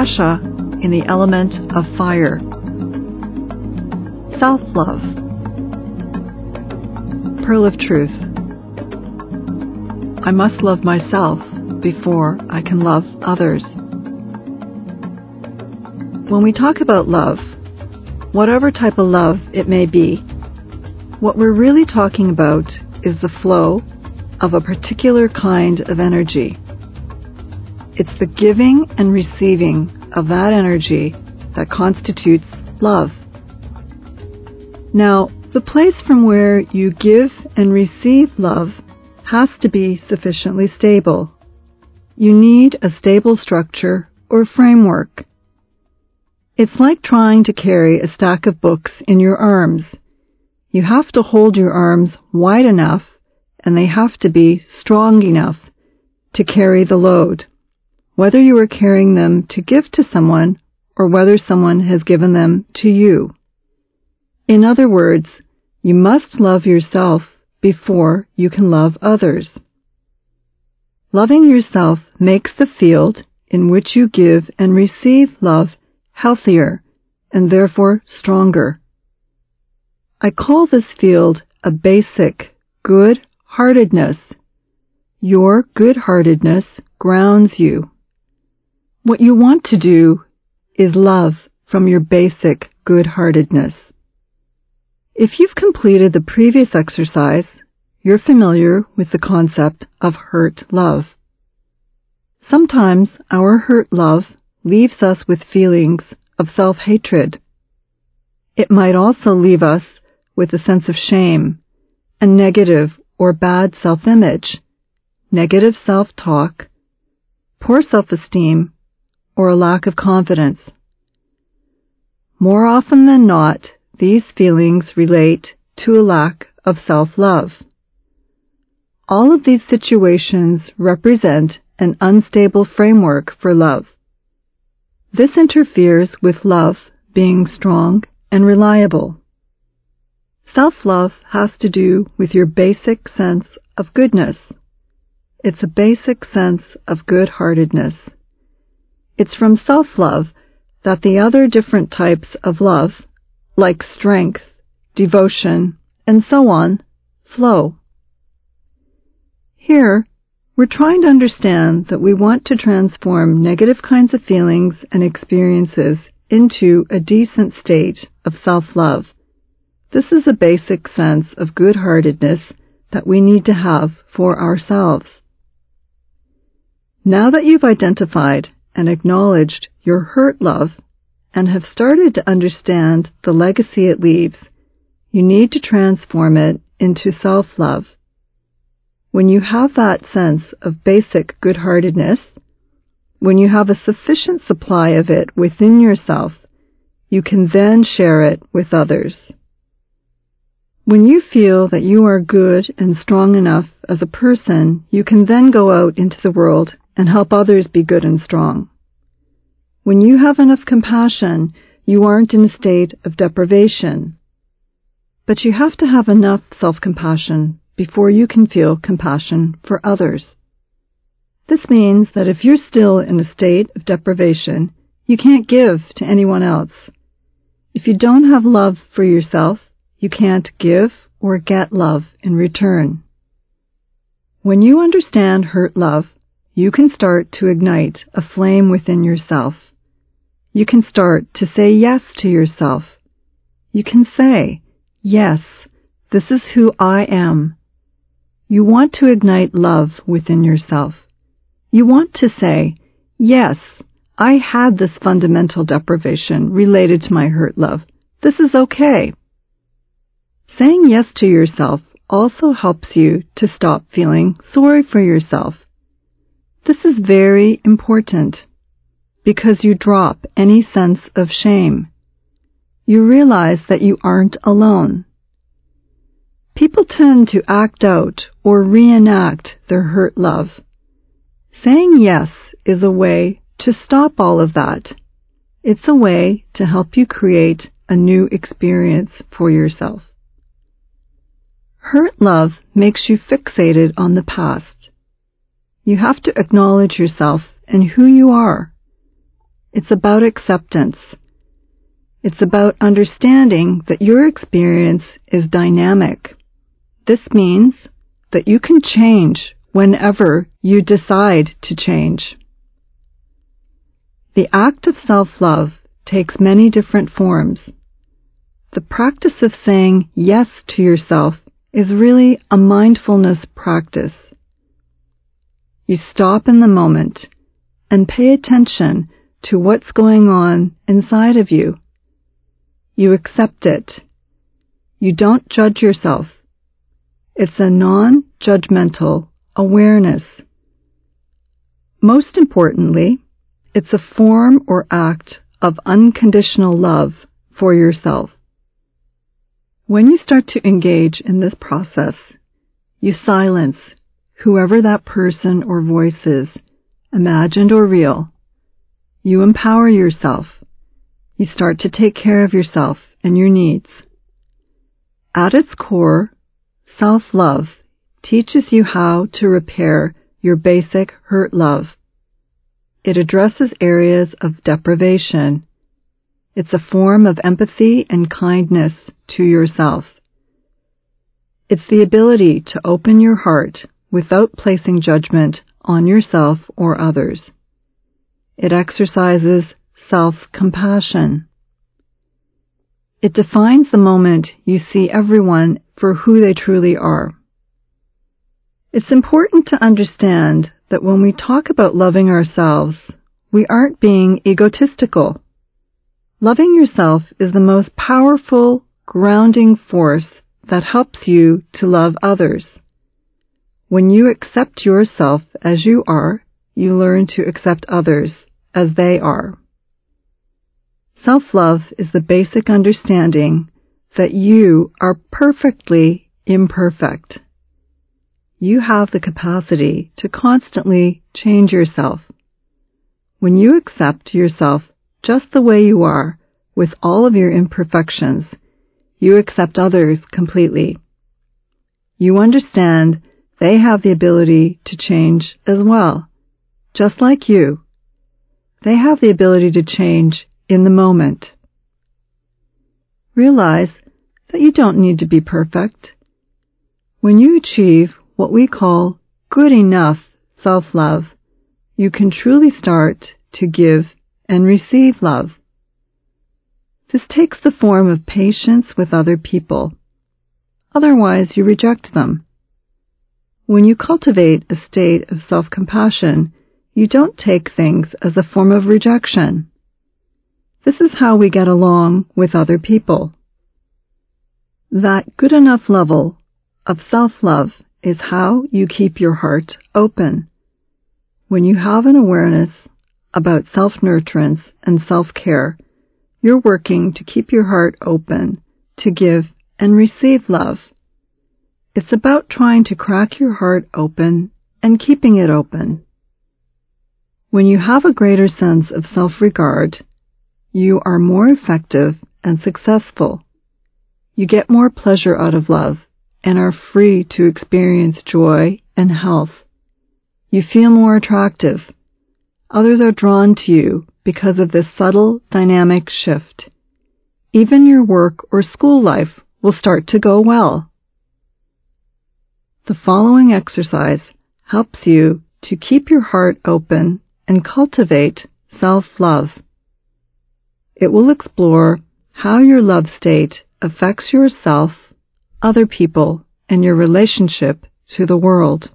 Akasha in the element of fire. Self love. Pearl of Truth. I must love myself before I can love others. When we talk about love, whatever type of love it may be, what we're really talking about is the flow of a particular kind of energy. It's the giving and receiving of that energy that constitutes love. Now, the place from where you give and receive love has to be sufficiently stable. You need a stable structure or framework. It's like trying to carry a stack of books in your arms. You have to hold your arms wide enough and they have to be strong enough to carry the load, whether you are carrying them to give to someone or whether someone has given them to you. In other words, you must love yourself before you can love others. Loving yourself makes the field in which you give and receive love healthier, and therefore stronger. I call this field a basic good heartedness. Your good heartedness grounds you. What you want to do is love from your basic good heartedness. If you've completed the previous exercise, you're familiar with the concept of hurt love. Sometimes our hurt love leaves us with feelings of self-hatred. It might also leave us with a sense of shame, a negative or bad self-image, negative self-talk, poor self-esteem, or a lack of confidence. More often than not, these feelings relate to a lack of self-love. All of these situations represent an unstable framework for love. This interferes with love being strong and reliable. Self-love has to do with your basic sense of goodness. It's a basic sense of good-heartedness. It's from self-love that the other different types of love, like strength, devotion, and so on, flow. Here, we're trying to understand that we want to transform negative kinds of feelings and experiences into a decent state of self-love. This is a basic sense of good-heartedness that we need to have for ourselves. Now that you've identified and acknowledged your hurt love and have started to understand the legacy it leaves, you need to transform it into self-love. When you have that sense of basic good-heartedness, when you have a sufficient supply of it within yourself, you can then share it with others. When you feel that you are good and strong enough as a person, you can then go out into the world and help others be good and strong. When you have enough compassion, you aren't in a state of deprivation. But you have to have enough self-compassion before you can feel compassion for others. This means that if you're still in a state of deprivation, you can't give to anyone else. If you don't have love for yourself, you can't give or get love in return. When you understand hurt love, you can start to ignite a flame within yourself. You can start to say yes to yourself. You can say, yes, this is who I am. You want to ignite love within yourself. You want to say, yes, I had this fundamental deprivation related to my hurt love. This is okay. Saying yes to yourself also helps you to stop feeling sorry for yourself. This is very important because you drop any sense of shame. You realize that you aren't alone. People tend to act out or reenact their hurt love. Saying yes is a way to stop all of that. It's a way to help you create a new experience for yourself. Hurt love makes you fixated on the past. You have to acknowledge yourself and who you are. It's about acceptance. It's about understanding that your experience is dynamic. This means that you can change whenever you decide to change. The act of self-love takes many different forms. The practice of saying yes to yourself is really a mindfulness practice. You stop in the moment and pay attention to what's going on inside of you. You accept it. You don't judge yourself. It's a non-judgmental awareness. Most importantly, it's a form or act of unconditional love for yourself. When you start to engage in this process, you silence whoever that person or voice is, imagined or real. You empower yourself. You start to take care of yourself and your needs. At its core, self-love teaches you how to repair your basic hurt love it addresses areas of deprivation. It's a form of empathy and kindness to yourself. It's the ability to open your heart without placing judgment on yourself or others. It exercises self-compassion. It defines the moment you see everyone for who they truly are. It's important to understand that when we talk about loving ourselves, we aren't being egotistical. Loving yourself is the most powerful, grounding force that helps you to love others. When you accept yourself as you are, you learn to accept others as they are. Self-love is the basic understanding that you are perfectly imperfect you have the capacity to constantly change yourself. When you accept yourself just the way you are, with all of your imperfections, you accept others completely. You understand they have the ability to change as well, just like you. They have the ability to change in the moment. Realize that you don't need to be perfect. When you achieve what we call good enough self-love, you can truly start to give and receive love. This takes the form of patience with other people. Otherwise, you reject them. When you cultivate a state of self-compassion, you don't take things as a form of rejection. This is how we get along with other people. That good enough level of self-love is how you keep your heart open. When you have an awareness about self-nurturance and self-care, you're working to keep your heart open to give and receive love. It's about trying to crack your heart open and keeping it open. When you have a greater sense of self-regard, you are more effective and successful. You get more pleasure out of love and are free to experience joy and health. You feel more attractive. Others are drawn to you because of this subtle dynamic shift. Even your work or school life will start to go well. The following exercise helps you to keep your heart open and cultivate self-love. It will explore how your love state affects yourself other people, and your relationship to the world.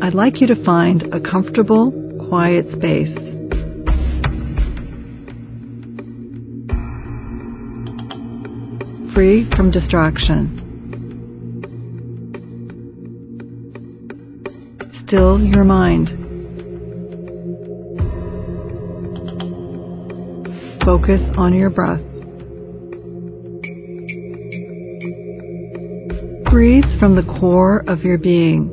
I'd like you to find a comfortable, quiet space. From distraction. Still your mind. Focus on your breath. Breathe from the core of your being.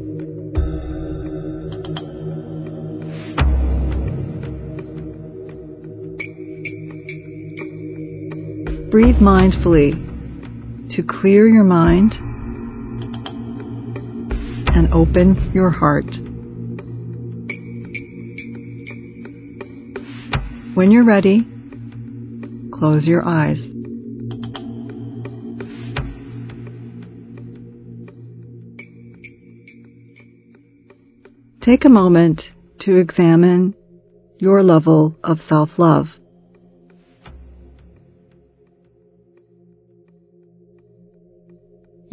Breathe mindfully to clear your mind and open your heart. When you're ready, close your eyes. Take a moment to examine your level of self-love.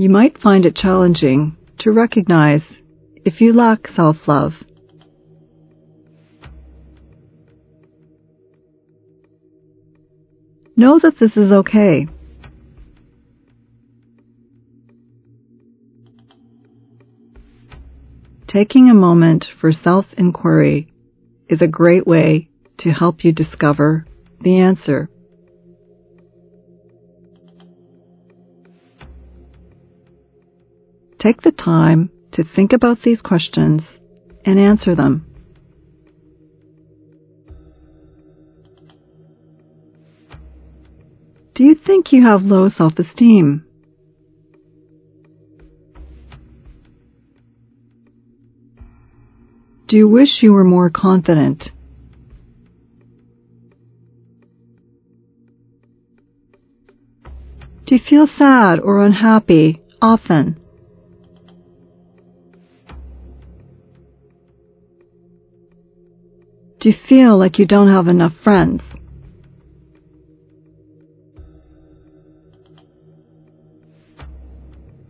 You might find it challenging to recognize if you lack self-love. Know that this is okay. Taking a moment for self-inquiry is a great way to help you discover the answer. Take the time to think about these questions and answer them. Do you think you have low self-esteem? Do you wish you were more confident? Do you feel sad or unhappy often? Do you feel like you don't have enough friends?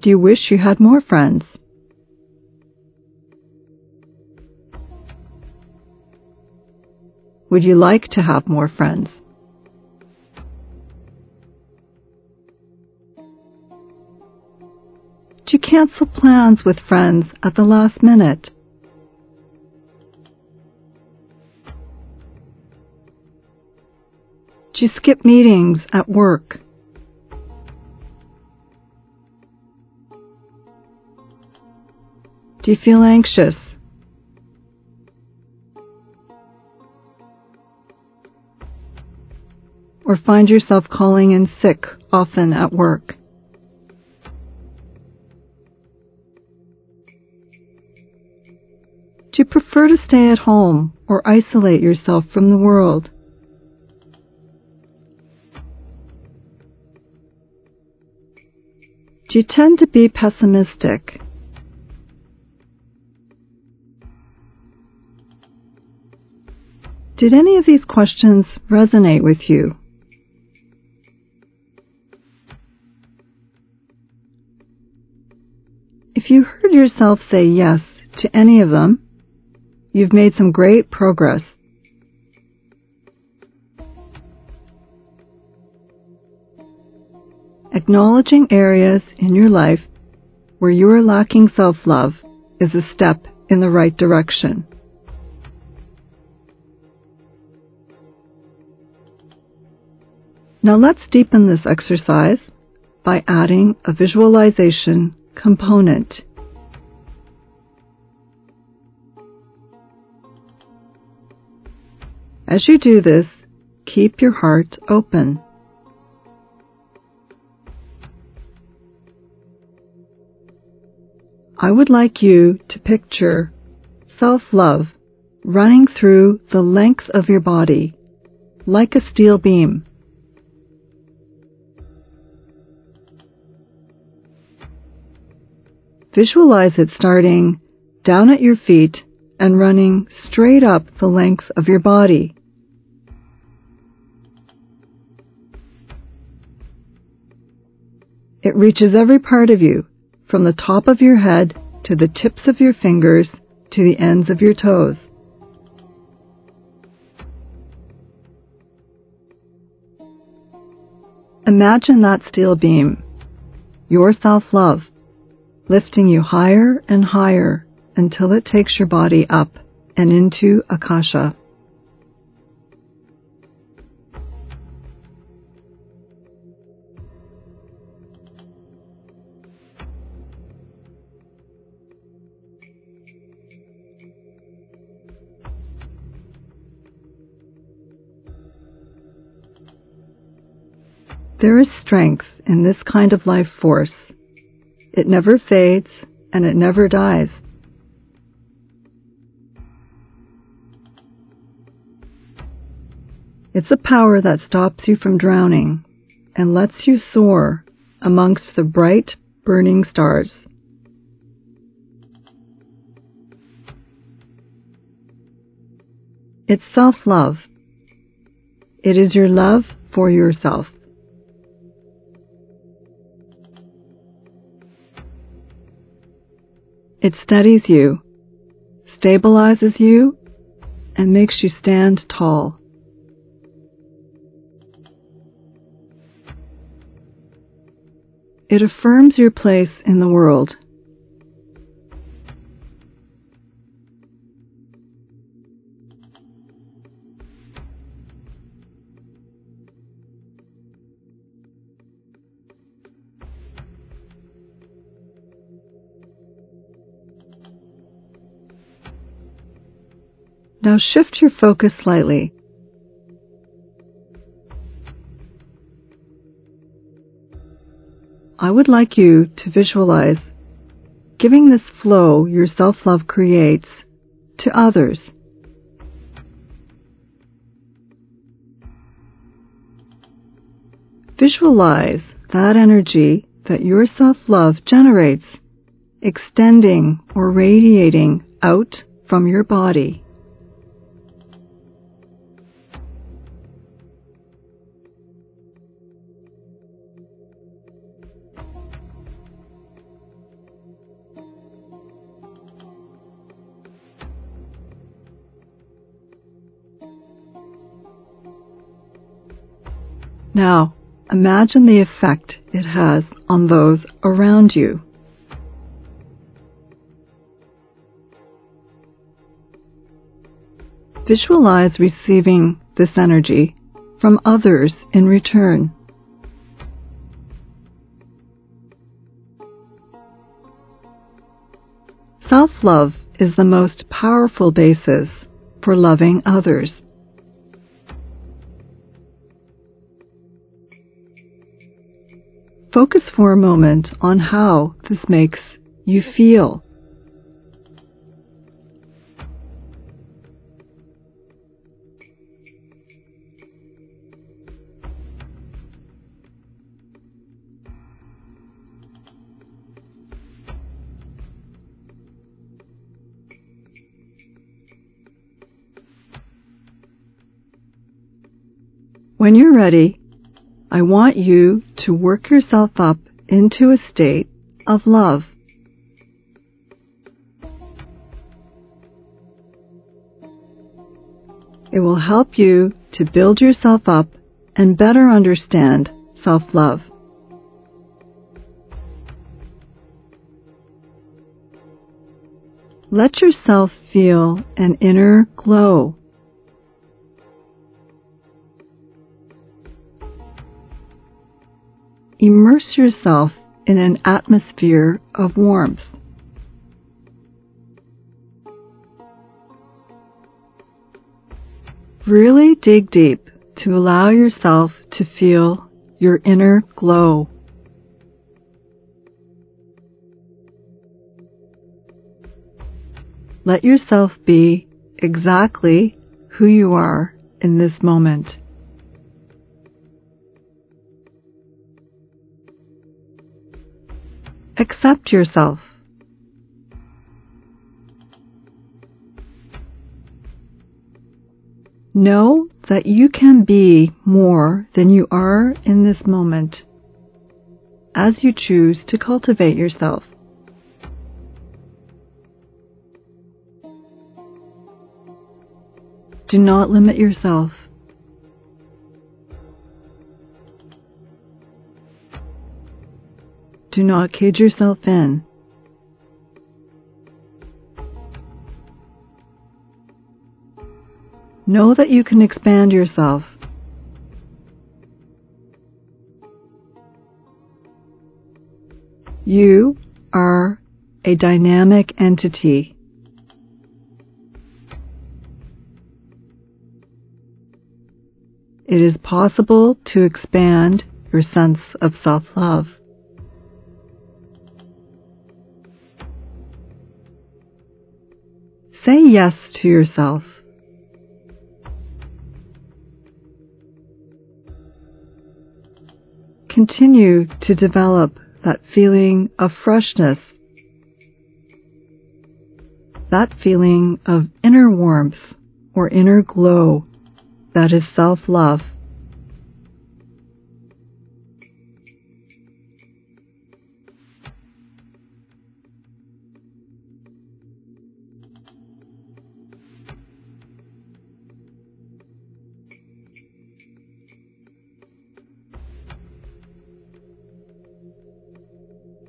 Do you wish you had more friends? Would you like to have more friends? Do you cancel plans with friends at the last minute? Do you skip meetings at work? Do you feel anxious? Or find yourself calling in sick often at work? Do you prefer to stay at home or isolate yourself from the world? Do you tend to be pessimistic? Did any of these questions resonate with you? If you heard yourself say yes to any of them, you've made some great progress. Acknowledging areas in your life where you are lacking self-love is a step in the right direction. Now let's deepen this exercise by adding a visualization component. As you do this, keep your heart open. I would like you to picture self-love running through the length of your body like a steel beam. Visualize it starting down at your feet and running straight up the length of your body. It reaches every part of you, from the top of your head to the tips of your fingers to the ends of your toes. Imagine that steel beam, your self-love, lifting you higher and higher until it takes your body up and into Akasha. There is strength in this kind of life force. It never fades and it never dies. It's a power that stops you from drowning and lets you soar amongst the bright, burning stars. It's self love. It is your love for yourself. It steadies you, stabilizes you, and makes you stand tall. It affirms your place in the world. Now shift your focus slightly. I would like you to visualize giving this flow your self love creates to others. Visualize that energy that your self love generates extending or radiating out from your body. Now, imagine the effect it has on those around you. Visualize receiving this energy from others in return. Self love is the most powerful basis for loving others. Focus for a moment on how this makes you feel. When you're ready, I want you to work yourself up into a state of love. It will help you to build yourself up and better understand self love. Let yourself feel an inner glow immerse yourself in an atmosphere of warmth. Really dig deep to allow yourself to feel your inner glow. Let yourself be exactly who you are in this moment. Accept yourself. Know that you can be more than you are in this moment as you choose to cultivate yourself. Do not limit yourself. Do not cage yourself in. Know that you can expand yourself. You are a dynamic entity. It is possible to expand your sense of self love. Say yes to yourself. Continue to develop that feeling of freshness, that feeling of inner warmth or inner glow that is self love.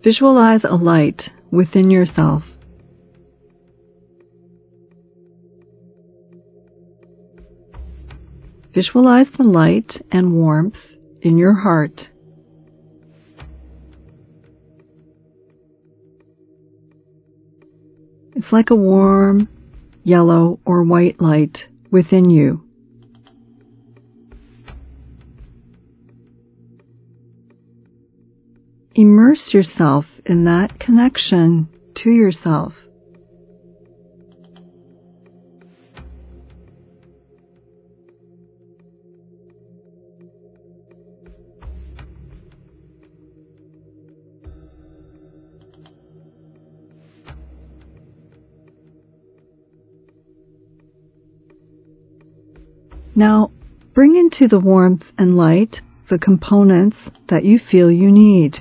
Visualize a light within yourself. Visualize the light and warmth in your heart. It's like a warm yellow or white light within you. Immerse yourself in that connection to yourself. Now, bring into the warmth and light the components that you feel you need.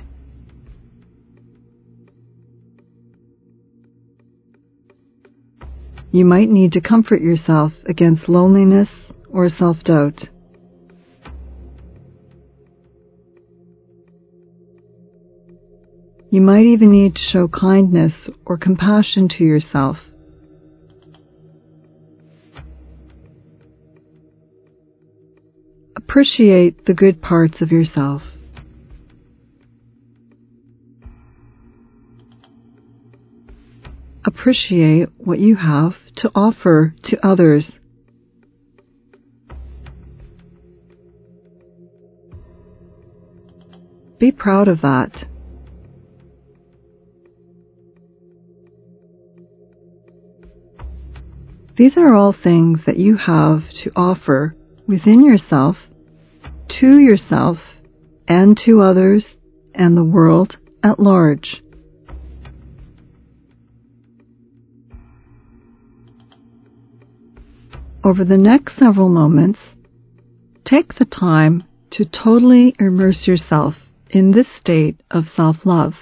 You might need to comfort yourself against loneliness or self doubt. You might even need to show kindness or compassion to yourself. Appreciate the good parts of yourself. Appreciate what you have to offer to others. Be proud of that. These are all things that you have to offer within yourself, to yourself, and to others and the world at large. Over the next several moments, take the time to totally immerse yourself in this state of self love.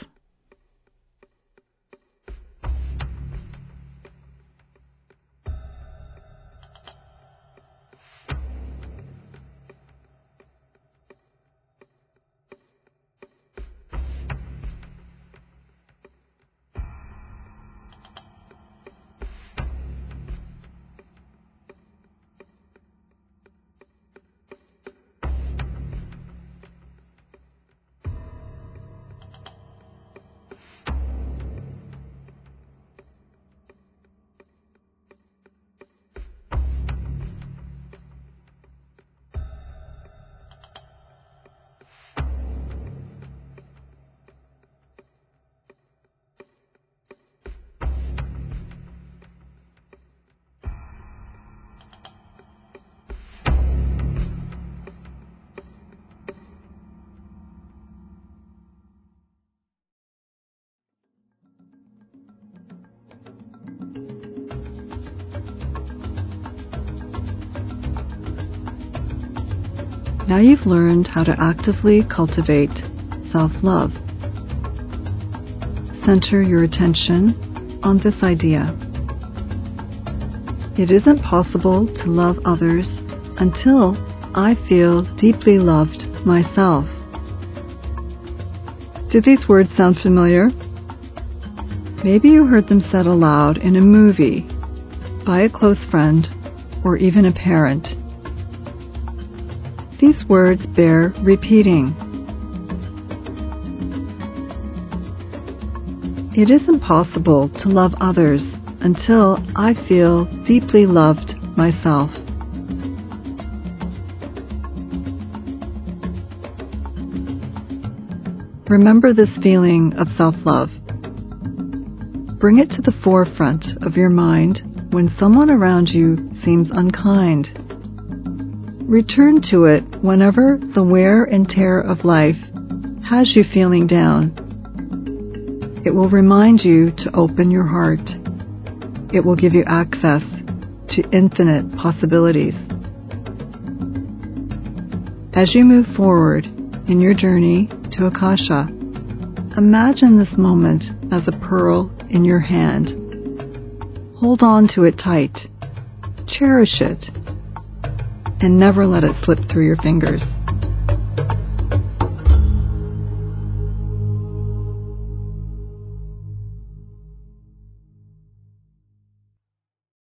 Now you've learned how to actively cultivate self love. Center your attention on this idea. It isn't possible to love others until I feel deeply loved myself. Do these words sound familiar? Maybe you heard them said aloud in a movie, by a close friend, or even a parent. These words bear repeating. It is impossible to love others until I feel deeply loved myself. Remember this feeling of self love. Bring it to the forefront of your mind when someone around you seems unkind Return to it whenever the wear and tear of life has you feeling down. It will remind you to open your heart. It will give you access to infinite possibilities. As you move forward in your journey to Akasha, imagine this moment as a pearl in your hand. Hold on to it tight. Cherish it. And never let it slip through your fingers.